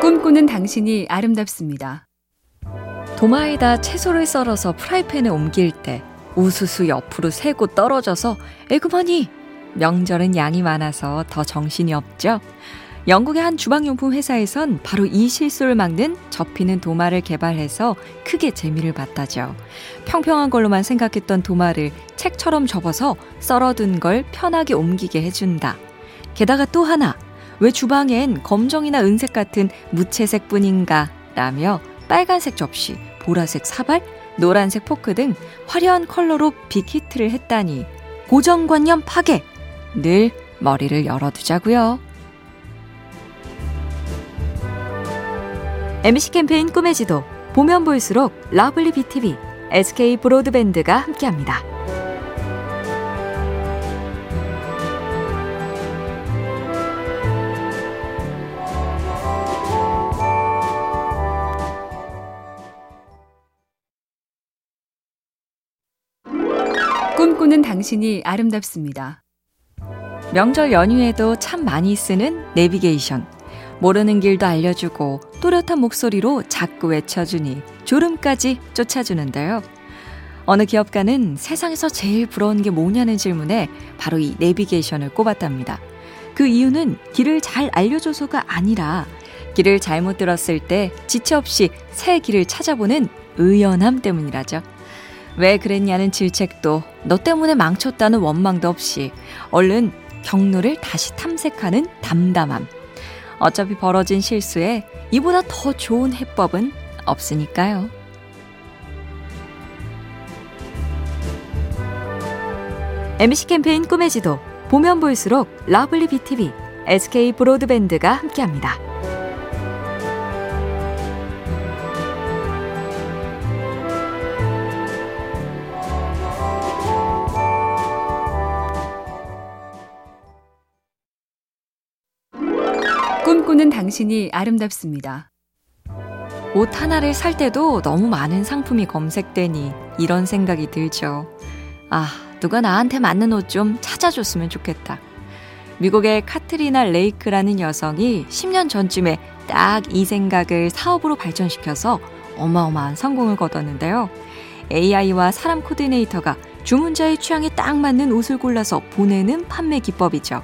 꿈꾸는 당신이 아름답습니다. 도마에다 채소를 썰어서 프라이팬에 옮길 때 우수수 옆으로 새고 떨어져서 에그머니 명절은 양이 많아서 더 정신이 없죠. 영국의 한 주방용품 회사에선 바로 이 실수를 막는 접히는 도마를 개발해서 크게 재미를 봤다죠. 평평한 걸로만 생각했던 도마를 책처럼 접어서 썰어둔 걸 편하게 옮기게 해준다. 게다가 또 하나, 왜 주방엔 검정이나 은색 같은 무채색 뿐인가? 라며 빨간색 접시, 보라색 사발, 노란색 포크 등 화려한 컬러로 big hit를 했다니 고정관념 파괴! 늘 머리를 열어두자고요. MBC 캠페인 꿈의 지도 보면 볼수록 lovely BTV, SK 브로드밴드가 함께합니다. 꿈꾸는 당신이 아름답습니다. 명절 연휴에도 참 많이 쓰는 내비게이션. 모르는 길도 알려주고 또렷한 목소리로 자꾸 외쳐주니 졸음까지 쫓아주는데요. 어느 기업가는 세상에서 제일 부러운 게 뭐냐는 질문에 바로 이 내비게이션을 꼽았답니다. 그 이유는 길을 잘 알려줘서가 아니라 길을 잘못 들었을 때 지체 없이 새 길을 찾아보는 의연함 때문이라죠. 왜 그랬냐는 질책도 너 때문에 망쳤다는 원망도 없이 얼른 경로를 다시 탐색하는 담담함. 어차피 벌어진 실수에 이보다 더 좋은 해법은 없으니까요. MBC 캠페인 꿈의 지도 보면 볼수록 lovely BTV, SK 브로드밴드가 함께합니다. 꿈꾸는 당신이 아름답습니다. 옷 하나를 살 때도 너무 많은 상품이 검색되니 이런 생각이 들죠. 아, 누가 나한테 맞는 옷 좀 찾아줬으면 좋겠다. 미국의 카트리나 레이크라는 여성이 10년 전쯤에 딱 이 생각을 사업으로 발전시켜서 어마어마한 성공을 거뒀는데요. AI와 사람 코디네이터가 주문자의 취향에 딱 맞는 옷을 골라서 보내는 판매 기법이죠.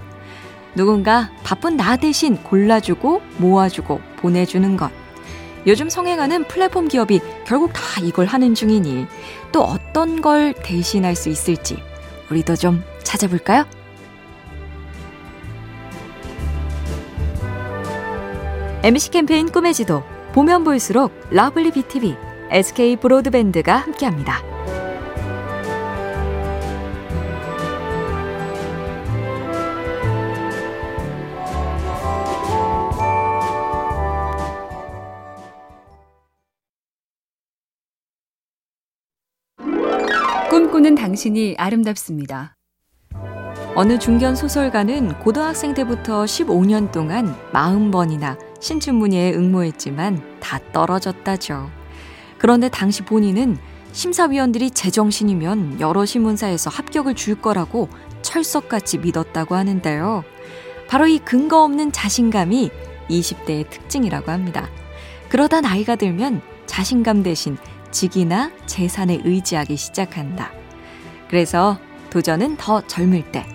누군가 바쁜 나 대신 골라주고 모아주고 보내주는 것. 요즘 성행하는 플랫폼 기업이 결국 다 이걸 하는 중이니 또 어떤 걸 대신할 수 있을지 우리도 좀 찾아볼까요? MBC 캠페인 꿈의 지도 보면 볼수록 lovely BTV, SK 브로드밴드가 함께합니다. 꿈꾸는 당신이 아름답습니다. 어느 중견 소설가는 고등학생 때부터 15년 동안 40번이나 신춘문예에 응모했지만 다 떨어졌다죠. 그런데 당시 본인은 심사위원들이 제정신이면 여러 신문사에서 합격을 줄 거라고 철석같이 믿었다고 하는데요. 바로 이 근거 없는 자신감이 20대의 특징이라고 합니다. 그러다 나이가 들면 자신감 대신 직이나 재산에 의지하기 시작한다. 그래서 도전은 더 젊을 때,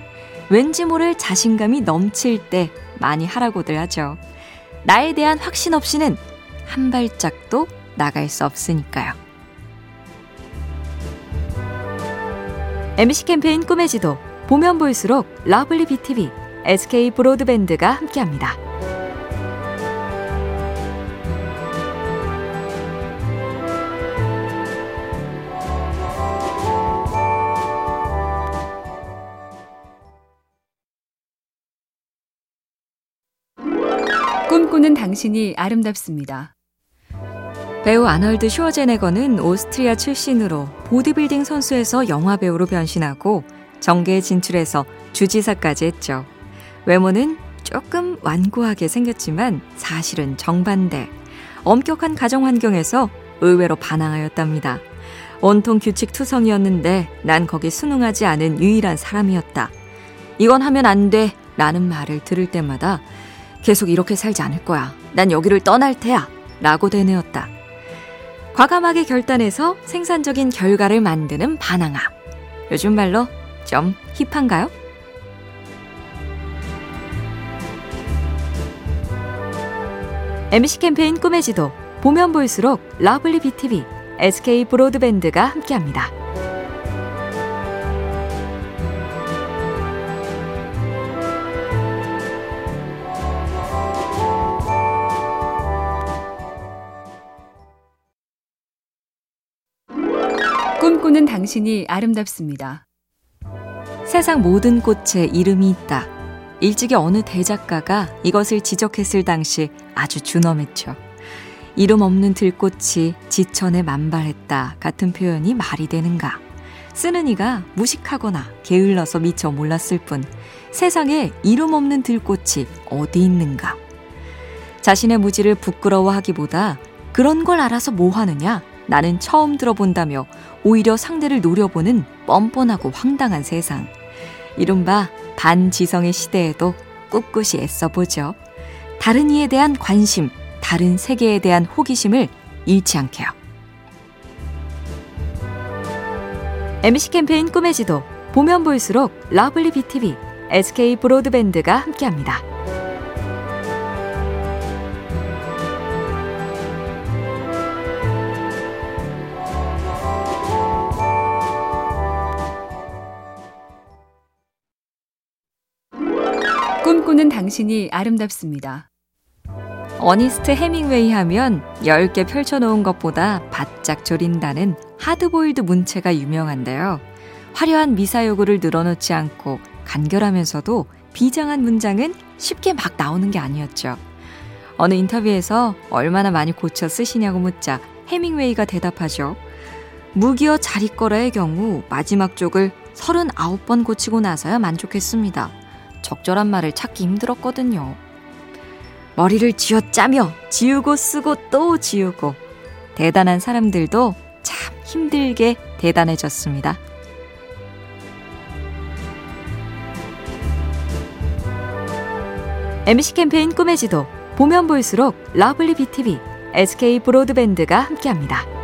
왠지 모를 자신감이 넘칠 때 많이 하라고들 하죠. 나에 대한 확신 없이는 한 발짝도 나갈 수 없으니까요. MBC 캠페인 꿈의 지도 보면 볼수록 lovely BTV, SK 브로드밴드가 함께합니다. 꿈꾸는 당신이 아름답습니다. 배우 아널드 슈워제네거는 오스트리아 출신으로 보디빌딩 선수에서 영화 배우로 변신하고 정계에 진출해서 주지사까지 했죠. 외모는 조금 완고하게 생겼지만 사실은 정반대. 엄격한 가정 환경에서 의외로 반항하였답니다. 온통 규칙 투성이었는데 난 거기 순응하지 않은 유일한 사람이었다. 이건 하면 안 돼. 라는 말을 들을 때마다 계속 이렇게 살지 않을 거야. 난 여기를 떠날 테야. 라고 되뇌었다. 과감하게 결단해서 생산적인 결과를 만드는 반항아. 요즘 말로 좀 hip한가요? MBC 캠페인 꿈의 지도 보면 볼수록 lovely BTV, SK 브로드밴드가 함께합니다. 꿈꾸는 당신이 아름답습니다. 세상 모든 꽃에 이름이 있다. 일찍이 어느 대작가가 이것을 지적했을 당시 아주 준엄했죠. 이름 없는 들꽃이 지천에 만발했다 같은 표현이 말이 되는가. 쓰는 이가 무식하거나 게을러서 미처 몰랐을 뿐 세상에 이름 없는 들꽃이 어디 있는가. 자신의 무지를 부끄러워하기보다 그런 걸 알아서 뭐 하느냐 나는 처음 들어본다며 오히려 상대를 노려보는 뻔뻔하고 황당한 세상. 이른바 반지성의 시대에도 꿋꿋이 애써보죠. 다른 이에 대한 관심, 다른 세계에 대한 호기심을 잃지 않게요. MBC 캠페인 꿈의 지도, 보면 볼수록 lovely BTV, SK 브로드밴드가 함께합니다. 당신이 아름답습니다. 어니스트 해밍웨이 하면 10개 펼쳐놓은 것보다 바짝 졸인다는 하드보일드 문체가 유명한데요. 화려한 미사여구를 늘어놓지 않고 간결하면서도 비장한 문장은 쉽게 막 나오는 게 아니었죠. 어느 인터뷰에서 얼마나 많이 고쳐 쓰시냐고 묻자 해밍웨이가 대답하죠. 무기어 자리거라의 경우 마지막 쪽을 39번 고치고 나서야 만족했습니다. 적절한 말을 찾기 힘들었거든요. 머리를 쥐어짜며 지우고 쓰고 또 지우고 대단한 사람들도 참 힘들게 대단해졌습니다. MBC 캠페인 꿈의 지도 보면 볼수록 lovely BTV, SK 브로드밴드가 함께합니다.